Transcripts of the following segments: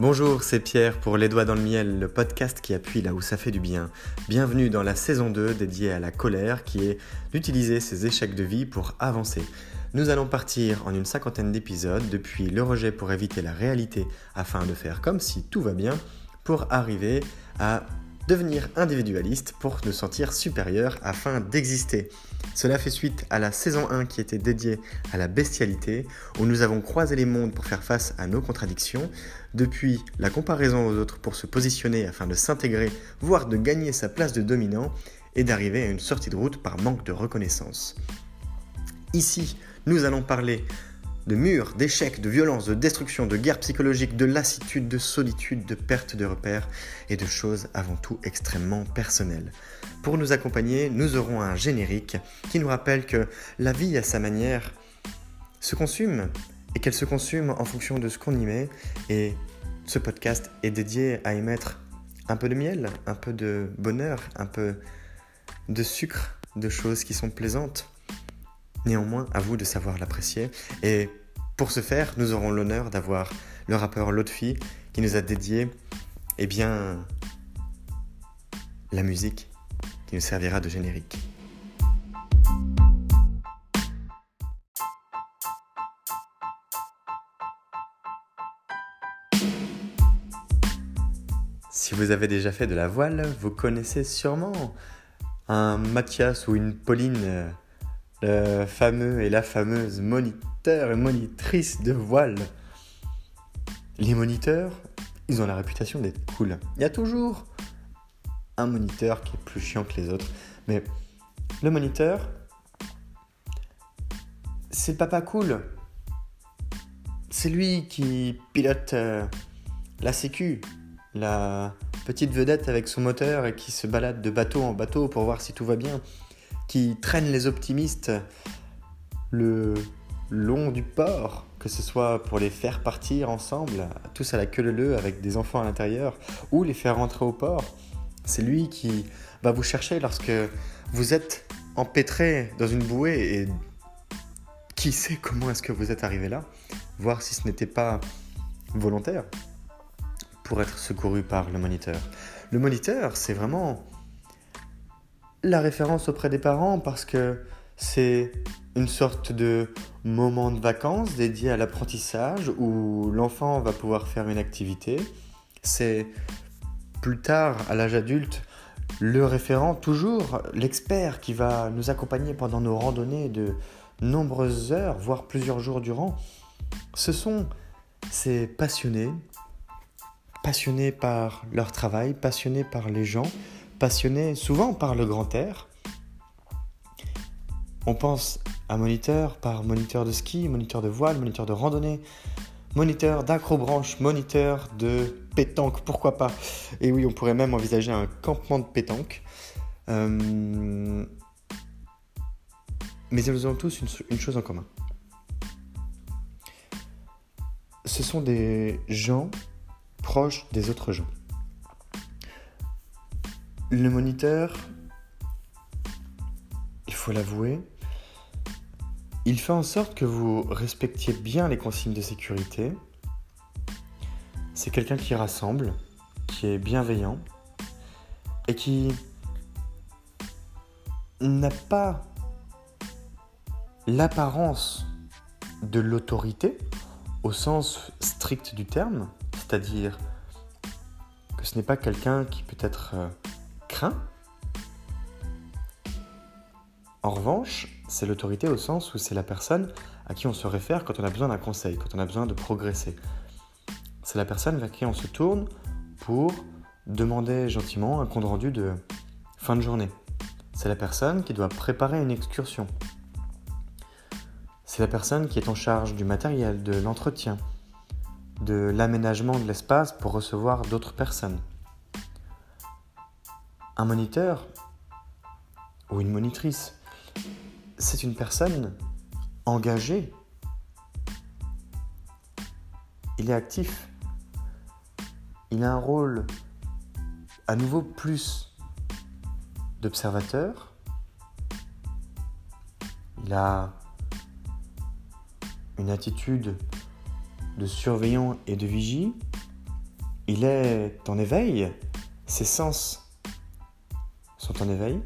Bonjour, c'est Pierre pour Les Doigts dans le Miel, le podcast qui appuie là où ça fait du bien. Bienvenue dans la saison 2 dédiée à la colère qui est d'utiliser ses échecs de vie pour avancer. Nous allons partir en une cinquantaine d'épisodes depuis le rejet pour éviter la réalité afin de faire comme si tout va bien pour arriver à devenir individualiste pour nous sentir supérieurs afin d'exister. Cela fait suite à la saison 1 qui était dédiée à la bestialité, où nous avons croisé les mondes pour faire face à nos contradictions, depuis la comparaison aux autres pour se positionner afin de s'intégrer, voire de gagner sa place de dominant, et d'arriver à une sortie de route par manque de reconnaissance. Ici, nous allons parler de murs, d'échecs, de violence, de destruction, de guerre psychologique, de lassitude, de solitude, de perte de repères et de choses avant tout extrêmement personnelles. Pour nous accompagner, nous aurons un générique qui nous rappelle que la vie à sa manière se consume et qu'elle se consume en fonction de ce qu'on y met et ce podcast est dédié à y mettre un peu de miel, un peu de bonheur, un peu de sucre, de choses qui sont plaisantes Néanmoins, à vous de savoir l'apprécier. Et pour ce faire, nous aurons l'honneur d'avoir le rappeur Lotfi qui nous a dédié eh bien, la musique qui nous servira de générique. Si vous avez déjà fait de la voile, vous connaissez sûrement un Mathias ou une Pauline euh, le fameux et la fameuse moniteur et monitrice de voile. Les moniteurs, ils ont la réputation d'être cool. Il y a toujours un moniteur qui est plus chiant que les autres. Mais le moniteur, c'est papa cool. C'est lui qui pilote euh, la sécu, la petite vedette avec son moteur et qui se balade de bateau en bateau pour voir si tout va bien qui traîne les optimistes le long du port, que ce soit pour les faire partir ensemble, tous à la queue leu avec des enfants à l'intérieur, ou les faire rentrer au port. C'est lui qui va vous chercher lorsque vous êtes empêtré dans une bouée et qui sait comment est-ce que vous êtes arrivé là, voir si ce n'était pas volontaire pour être secouru par le moniteur. Le moniteur, c'est vraiment la référence auprès des parents parce que c'est une sorte de moment de vacances dédié à l'apprentissage où l'enfant va pouvoir faire une activité. C'est plus tard, à l'âge adulte, le référent, toujours l'expert qui va nous accompagner pendant nos randonnées de nombreuses heures, voire plusieurs jours durant. Ce sont ces passionnés, passionnés par leur travail, passionnés par les gens, passionnés souvent par le grand air. On pense à moniteur par moniteur de ski, moniteur de voile, moniteur de randonnée, moniteur d'acrobranche, moniteur de pétanque, pourquoi pas. Et oui, on pourrait même envisager un campement de pétanque. Euh, mais ils ont tous une chose en commun. Ce sont des gens proches des autres gens. Le moniteur, il faut l'avouer, il fait en sorte que vous respectiez bien les consignes de sécurité. C'est quelqu'un qui rassemble, qui est bienveillant et qui n'a pas l'apparence de l'autorité au sens strict du terme, c'est-à-dire que ce n'est pas quelqu'un qui peut être euh, craint. En revanche, c'est l'autorité au sens où c'est la personne à qui on se réfère quand on a besoin d'un conseil, quand on a besoin de progresser. C'est la personne vers qui on se tourne pour demander gentiment un compte rendu de fin de journée. C'est la personne qui doit préparer une excursion. C'est la personne qui est en charge du matériel, de l'entretien, de l'aménagement de l'espace pour recevoir d'autres personnes. Un moniteur ou une monitrice, c'est une personne engagée. Il est actif. Il a un rôle à nouveau plus d'observateur. Il a une attitude de surveillant et de vigie. il est en éveil, ses sens sont en éveil.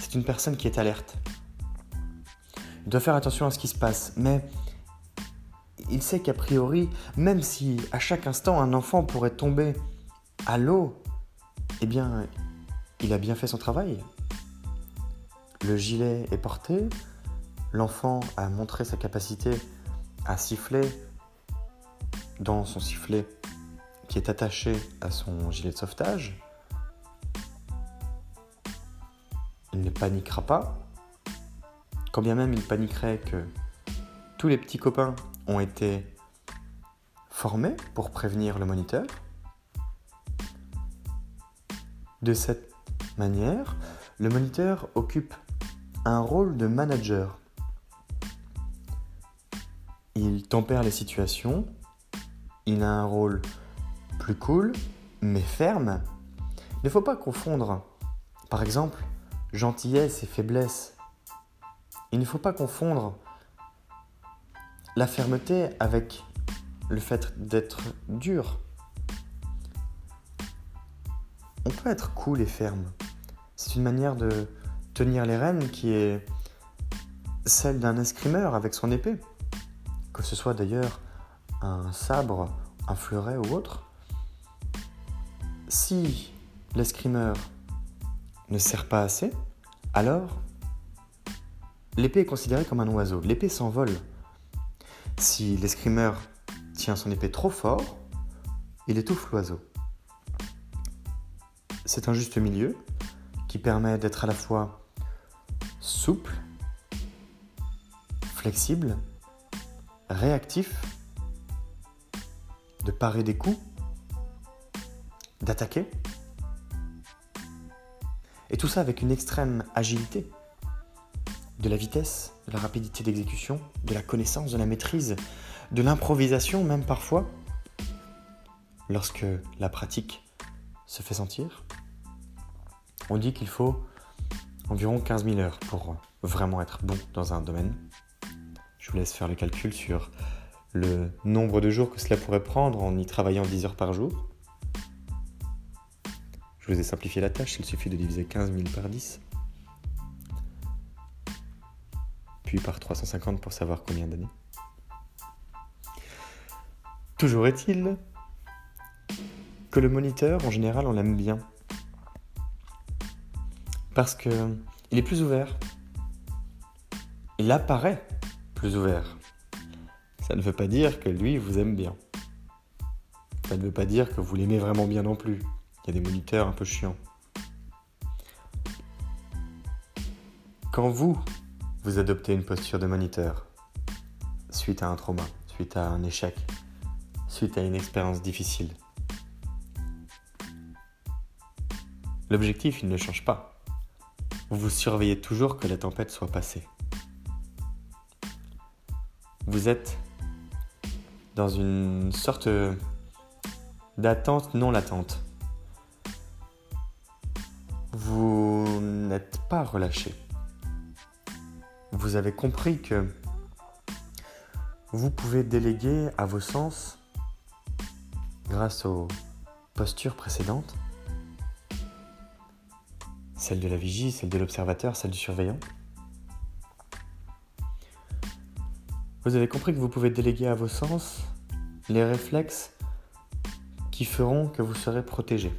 C'est une personne qui est alerte. Il doit faire attention à ce qui se passe, mais il sait qu'a priori, même si à chaque instant un enfant pourrait tomber à l'eau, eh bien, il a bien fait son travail. Le gilet est porté, l'enfant a montré sa capacité à siffler dans son sifflet qui est attaché à son gilet de sauvetage. Il ne paniquera pas, quand bien même il paniquerait que tous les petits copains ont été formés pour prévenir le moniteur. De cette manière, le moniteur occupe un rôle de manager. Il tempère les situations, il a un rôle plus cool, mais ferme. Il ne faut pas confondre, par exemple, gentillesse et faiblesse. Il ne faut pas confondre la fermeté avec le fait d'être dur. On peut être cool et ferme. C'est une manière de tenir les rênes qui est celle d'un escrimeur avec son épée. Que ce soit d'ailleurs un sabre, un fleuret ou autre. Si l'escrimeur ne sert pas assez, alors l'épée est considérée comme un oiseau. L'épée s'envole. Si l'escrimeur tient son épée trop fort, il étouffe l'oiseau. C'est un juste milieu qui permet d'être à la fois souple, flexible, réactif, de parer des coups, d'attaquer. Et tout ça avec une extrême agilité, de la vitesse, de la rapidité d'exécution, de la connaissance, de la maîtrise, de l'improvisation même parfois, lorsque la pratique se fait sentir. On dit qu'il faut environ 15 000 heures pour vraiment être bon dans un domaine. Je vous laisse faire le calcul sur le nombre de jours que cela pourrait prendre en y travaillant 10 heures par jour. Je vous ai simplifié la tâche, il suffit de diviser 15 000 par 10. Puis par 350 pour savoir combien d'années. Toujours est-il que le moniteur, en général, on l'aime bien. Parce que il est plus ouvert. Il apparaît plus ouvert. Ça ne veut pas dire que lui vous aime bien. Ça ne veut pas dire que vous l'aimez vraiment bien non plus. Il y a des moniteurs un peu chiants. Quand vous, vous adoptez une posture de moniteur, suite à un trauma, suite à un échec, suite à une expérience difficile, l'objectif, il ne change pas vous surveillez toujours que la tempête soit passée. Vous êtes dans une sorte d'attente non latente. Vous n'êtes pas relâché. Vous avez compris que vous pouvez déléguer à vos sens, grâce aux postures précédentes, celle de la vigie, celle de l'observateur, celle du surveillant. Vous avez compris que vous pouvez déléguer à vos sens les réflexes qui feront que vous serez protégé,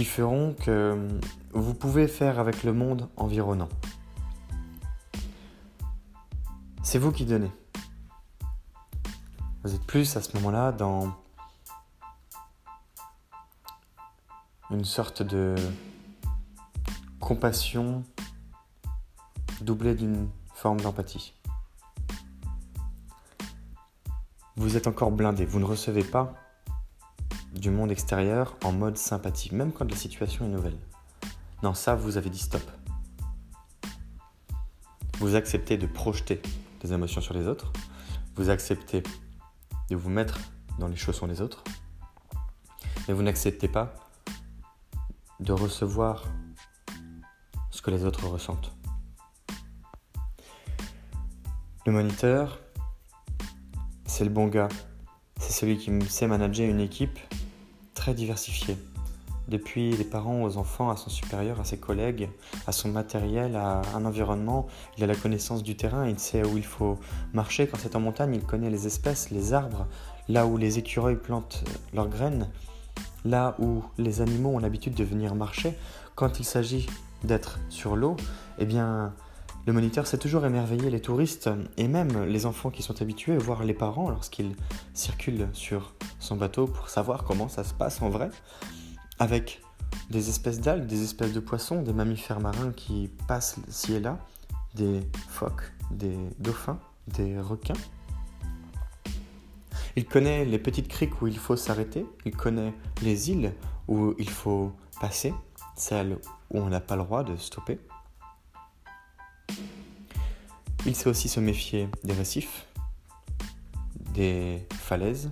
qui feront que vous pouvez faire avec le monde environnant. C'est vous qui donnez. Vous êtes plus à ce moment-là dans une sorte de compassion doublée d'une forme d'empathie. Vous êtes encore blindé, vous ne recevez pas du monde extérieur en mode sympathie, même quand la situation est nouvelle. Non, ça, vous avez dit stop. Vous acceptez de projeter des émotions sur les autres, vous acceptez de vous mettre dans les chaussons des autres, mais vous n'acceptez pas de recevoir ce que les autres ressentent. Le moniteur, c'est le bon gars, c'est c'est celui qui sait manager une équipe très diversifiée. Depuis les parents aux enfants, à son supérieur, à ses collègues, à son matériel, à un environnement, il a la connaissance du terrain, il sait où il faut marcher. Quand c'est en montagne, il connaît les espèces, les arbres, là où les écureuils plantent leurs graines, là où les animaux ont l'habitude de venir marcher. Quand il s'agit d'être sur l'eau, eh bien, le moniteur sait toujours émerveiller les touristes et même les enfants qui sont habitués, voire les parents lorsqu'ils circulent sur son bateau pour savoir comment ça se passe en vrai, avec des espèces d'algues, des espèces de poissons, des mammifères marins qui passent ci et là, des phoques, des dauphins, des requins. Il connaît les petites criques où il faut s'arrêter, il connaît les îles où il faut passer, celles où on n'a pas le droit de stopper. Il sait aussi se méfier des récifs, des falaises,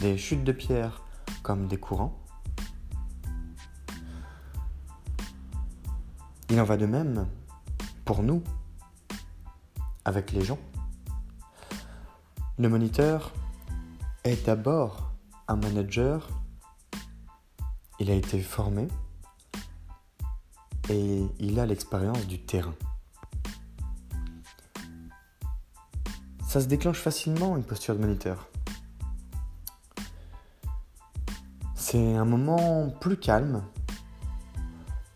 des chutes de pierre comme des courants. Il en va de même pour nous, avec les gens. Le moniteur est d'abord un manager, il a été formé et il a l'expérience du terrain. Ça se déclenche facilement une posture de moniteur. C'est un moment plus calme,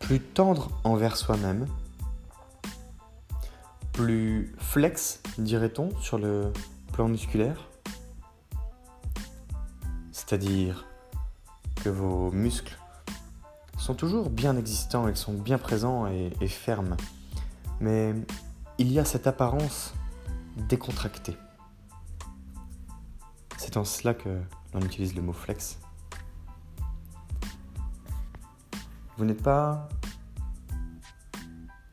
plus tendre envers soi-même, plus flex, dirait-on, sur le plan musculaire. C'est-à-dire que vos muscles sont toujours bien existants, ils sont bien présents et, et fermes. Mais il y a cette apparence décontractée. C'est en cela que l'on utilise le mot flex. Vous n'êtes pas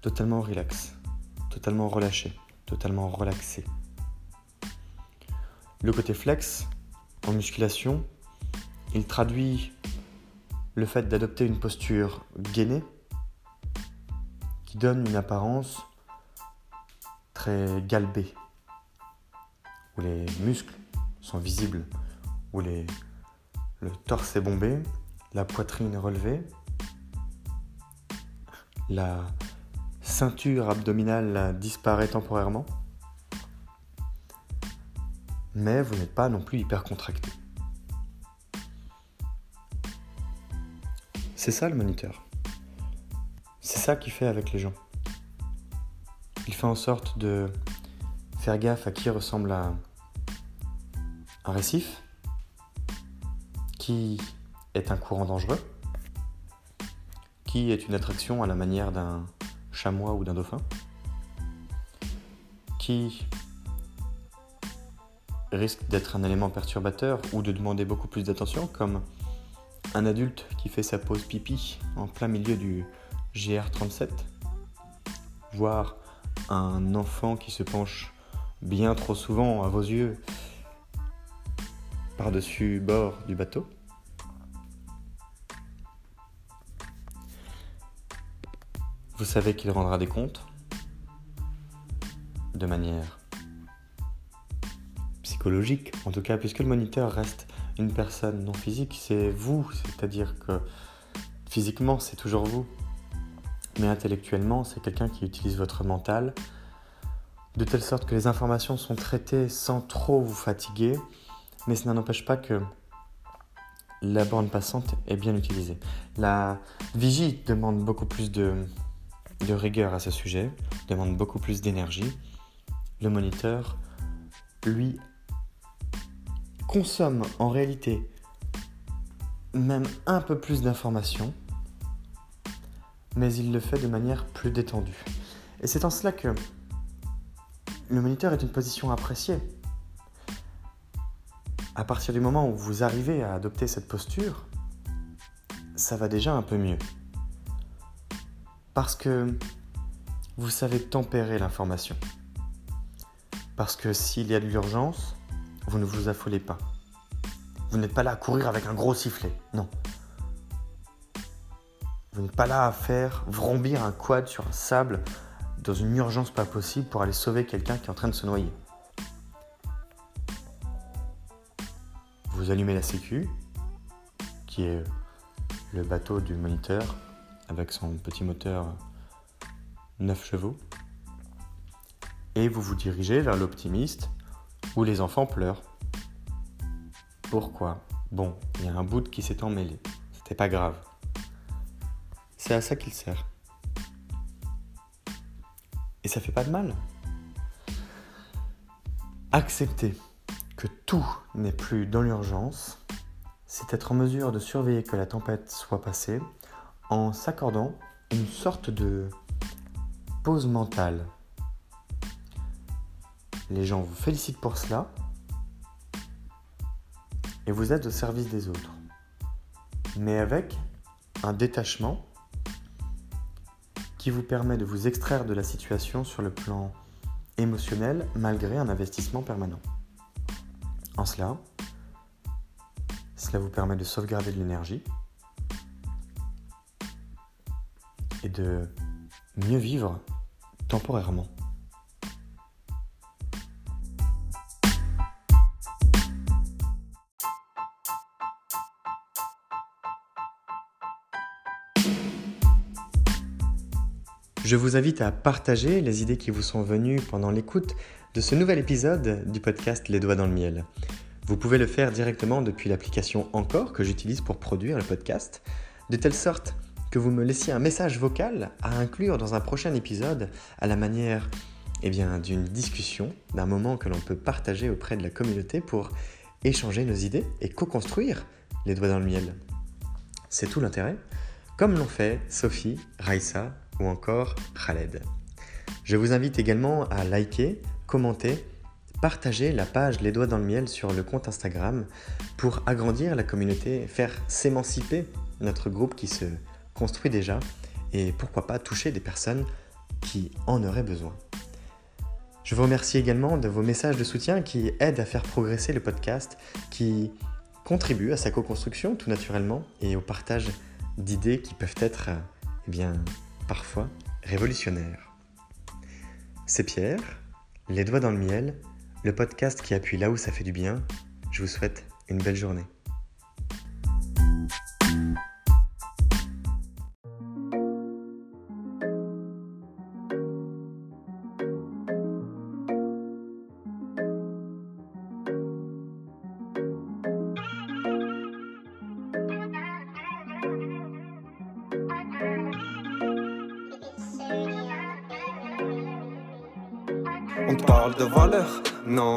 totalement relax, totalement relâché, totalement relaxé. Le côté flex, en musculation, il traduit le fait d'adopter une posture gainée qui donne une apparence très galbée, où les muscles sont visibles, où les, le torse est bombé, la poitrine est relevée, la ceinture abdominale disparaît temporairement, mais vous n'êtes pas non plus hyper contracté. C'est ça le moniteur. C'est ça qu'il fait avec les gens. Il fait en sorte de faire gaffe à qui ressemble à un récif, qui est un courant dangereux, qui est une attraction à la manière d'un chamois ou d'un dauphin, qui risque d'être un élément perturbateur ou de demander beaucoup plus d'attention, comme un adulte qui fait sa pause pipi en plein milieu du GR37, voire un enfant qui se penche bien trop souvent à vos yeux par-dessus bord du bateau. Vous savez qu'il rendra des comptes de manière psychologique, en tout cas, puisque le moniteur reste une personne non physique, c'est vous, c'est-à-dire que physiquement, c'est toujours vous, mais intellectuellement, c'est quelqu'un qui utilise votre mental de telle sorte que les informations sont traitées sans trop vous fatiguer mais cela n'empêche pas que la borne passante est bien utilisée. La vigie demande beaucoup plus de, de rigueur à ce sujet, demande beaucoup plus d'énergie. Le moniteur, lui, consomme en réalité même un peu plus d'informations, mais il le fait de manière plus détendue. Et c'est en cela que le moniteur est une position appréciée à partir du moment où vous arrivez à adopter cette posture, ça va déjà un peu mieux. Parce que vous savez tempérer l'information. Parce que s'il y a de l'urgence, vous ne vous affolez pas. Vous n'êtes pas là à courir avec un gros sifflet, non. Vous n'êtes pas là à faire vrombir un quad sur un sable dans une urgence pas possible pour aller sauver quelqu'un qui est en train de se noyer. Vous allumez la sécu, qui est le bateau du moniteur avec son petit moteur 9 chevaux, et vous vous dirigez vers l'optimiste où les enfants pleurent. Pourquoi? Bon, il y a un bout qui s'est emmêlé. C'était pas grave. C'est à ça qu'il sert. Et ça fait pas de mal. Accepter que tout n'est plus dans l'urgence, c'est être en mesure de surveiller que la tempête soit passée en s'accordant une sorte de pause mentale. Les gens vous félicitent pour cela et vous êtes au service des autres. Mais avec un détachement qui vous permet de vous extraire de la situation sur le plan émotionnel malgré un investissement permanent. En cela, cela vous permet de sauvegarder de l'énergie et de mieux vivre temporairement. Je vous invite à partager les idées qui vous sont venues pendant l'écoute de ce nouvel épisode du podcast Les Doigts dans le Miel. Vous pouvez le faire directement depuis l'application Encore que j'utilise pour produire le podcast, de telle sorte que vous me laissiez un message vocal à inclure dans un prochain épisode à la manière eh d'une discussion, d'un moment que l'on peut partager auprès de la communauté pour échanger nos idées et co-construire les doigts dans le miel. C'est tout l'intérêt, comme l'ont fait Sophie, Raissa ou encore Khaled. Je vous invite également à liker, commenter, partager la page Les Doigts dans le Miel sur le compte Instagram pour agrandir la communauté, faire s'émanciper notre groupe qui se construit déjà et pourquoi pas toucher des personnes qui en auraient besoin. Je vous remercie également de vos messages de soutien qui aident à faire progresser le podcast, qui contribuent à sa co-construction tout naturellement et au partage d'idées qui peuvent être eh bien, parfois révolutionnaire. C'est Pierre, Les Doigts dans le Miel, le podcast qui appuie là où ça fait du bien. Je vous souhaite une belle journée.